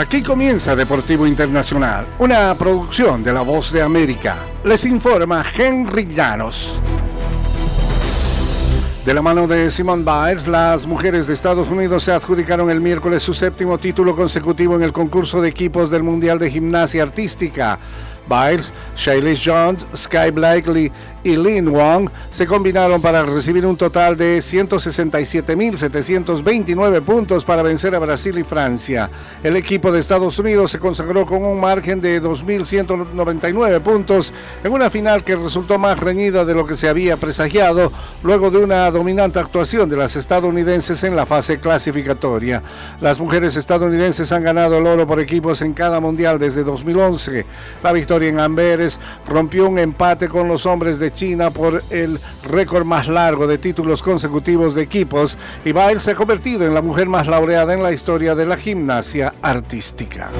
Aquí comienza Deportivo Internacional, una producción de La Voz de América. Les informa Henry Llanos. De la mano de Simone Biles, las mujeres de Estados Unidos se adjudicaron el miércoles su séptimo título consecutivo en el concurso de equipos del Mundial de Gimnasia Artística. Biles, Shailesh Jones, Sky Blakely y Lin Wong se combinaron para recibir un total de 167.729 puntos para vencer a Brasil y Francia. El equipo de Estados Unidos se consagró con un margen de 2.199 puntos en una final que resultó más reñida de lo que se había presagiado luego de una dominante actuación de las estadounidenses en la fase clasificatoria. Las mujeres estadounidenses han ganado el oro por equipos en cada mundial desde 2011. La victoria en Amberes rompió un empate con los hombres de China por el récord más largo de títulos consecutivos de equipos y Bail se ha convertido en la mujer más laureada en la historia de la gimnasia artística.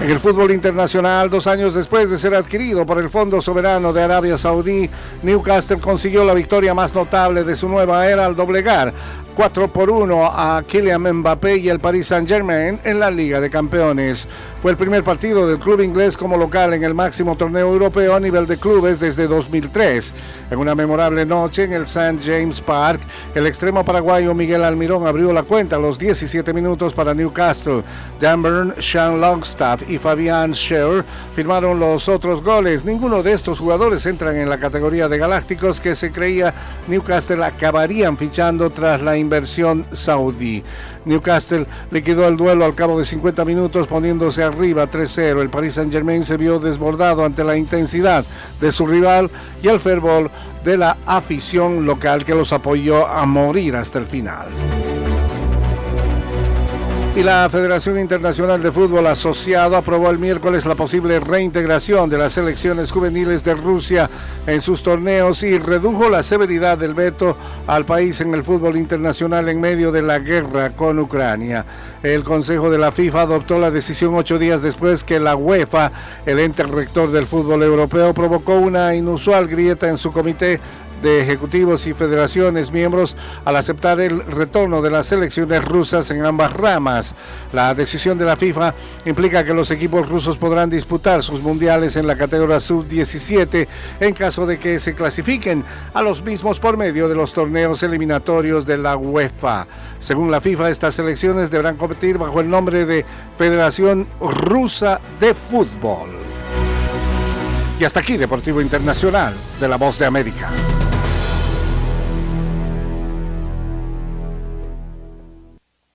En el fútbol internacional, dos años después de ser adquirido por el Fondo Soberano de Arabia Saudí, Newcastle consiguió la victoria más notable de su nueva era al doblegar 4 por 1 a Kylian Mbappé y el Paris Saint-Germain en la Liga de Campeones. Fue el primer partido del club inglés como local en el máximo torneo europeo a nivel de clubes desde 2003. En una memorable noche en el St. James Park, el extremo paraguayo Miguel Almirón abrió la cuenta a los 17 minutos para Newcastle. Dan Burn, Sean Longstaff y Fabian Scher firmaron los otros goles. Ninguno de estos jugadores entran en la categoría de galácticos que se creía Newcastle acabarían fichando tras la inversión saudí. Newcastle liquidó el duelo al cabo de 50 minutos poniéndose arriba 3-0. El Paris Saint-Germain se vio desbordado ante la intensidad de su rival y el fervor de la afición local que los apoyó a morir hasta el final y la Federación Internacional de Fútbol Asociado aprobó el miércoles la posible reintegración de las selecciones juveniles de Rusia en sus torneos y redujo la severidad del veto al país en el fútbol internacional en medio de la guerra con Ucrania. El Consejo de la FIFA adoptó la decisión ocho días después que la UEFA, el ente rector del fútbol europeo, provocó una inusual grieta en su comité de ejecutivos y federaciones miembros al aceptar el retorno de las selecciones rusas en ambas ramas. La decisión de la FIFA implica que los equipos rusos podrán disputar sus mundiales en la categoría sub-17 en caso de que se clasifiquen a los mismos por medio de los torneos eliminatorios de la UEFA. Según la FIFA, estas selecciones deberán competir bajo el nombre de Federación Rusa de Fútbol. Y hasta aquí Deportivo Internacional de la Voz de América.